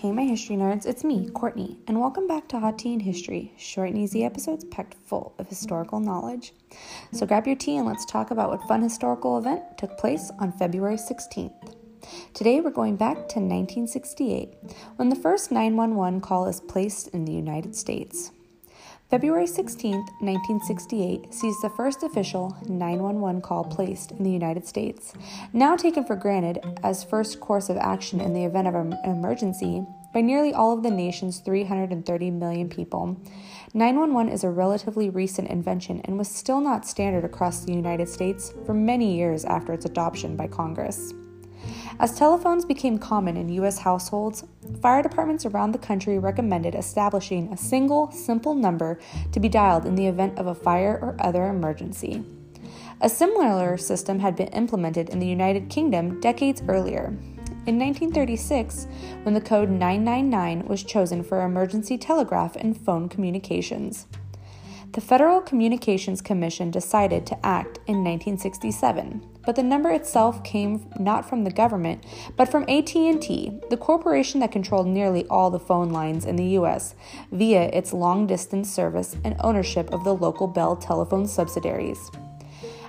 Hey, my history nerds, it's me, Courtney, and welcome back to Hot Tea and History, short and easy episodes packed full of historical knowledge. So grab your tea and let's talk about what fun historical event took place on February 16th. Today we're going back to 1968, when the first 911 call is placed in the United States. February 16, 1968, sees the first official 911 call placed in the United States. Now taken for granted as first course of action in the event of an emergency by nearly all of the nation's 330 million people, 911 is a relatively recent invention and was still not standard across the United States for many years after its adoption by Congress. As telephones became common in U.S. households, fire departments around the country recommended establishing a single, simple number to be dialed in the event of a fire or other emergency. A similar system had been implemented in the United Kingdom decades earlier. In 1936, when the code 999 was chosen for emergency telegraph and phone communications. The Federal Communications Commission decided to act in 1967, but the number itself came not from the government, but from AT&T, the corporation that controlled nearly all the phone lines in the US via its long-distance service and ownership of the local Bell telephone subsidiaries.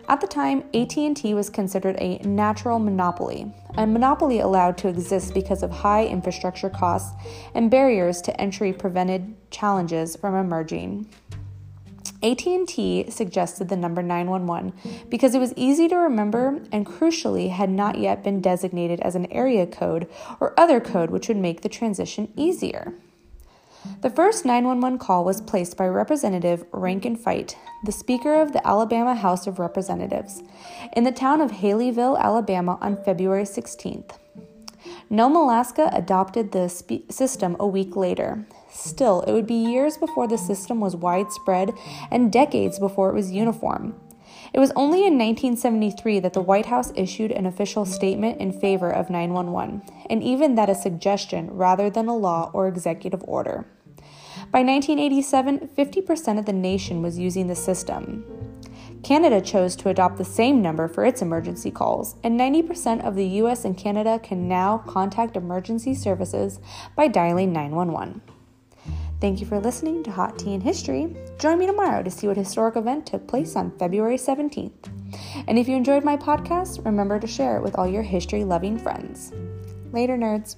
At the time, AT&T was considered a natural monopoly, a monopoly allowed to exist because of high infrastructure costs and barriers to entry prevented challenges from emerging. AT&T suggested the number 911 because it was easy to remember and crucially had not yet been designated as an area code or other code which would make the transition easier. The first 911 call was placed by Representative Rankin Fite, the Speaker of the Alabama House of Representatives, in the town of Haleyville, Alabama on February 16th. Nome, Alaska adopted the system a week later. Still, it would be years before the system was widespread and decades before it was uniform. It was only in 1973 that the White House issued an official statement in favor of 911, and even that a suggestion rather than a law or executive order. By 1987, 50% of the nation was using the system. Canada chose to adopt the same number for its emergency calls, and 90% of the US and Canada can now contact emergency services by dialing 911. Thank you for listening to Hot Tea and History. Join me tomorrow to see what historic event took place on February 17th. And if you enjoyed my podcast, remember to share it with all your history loving friends. Later, nerds.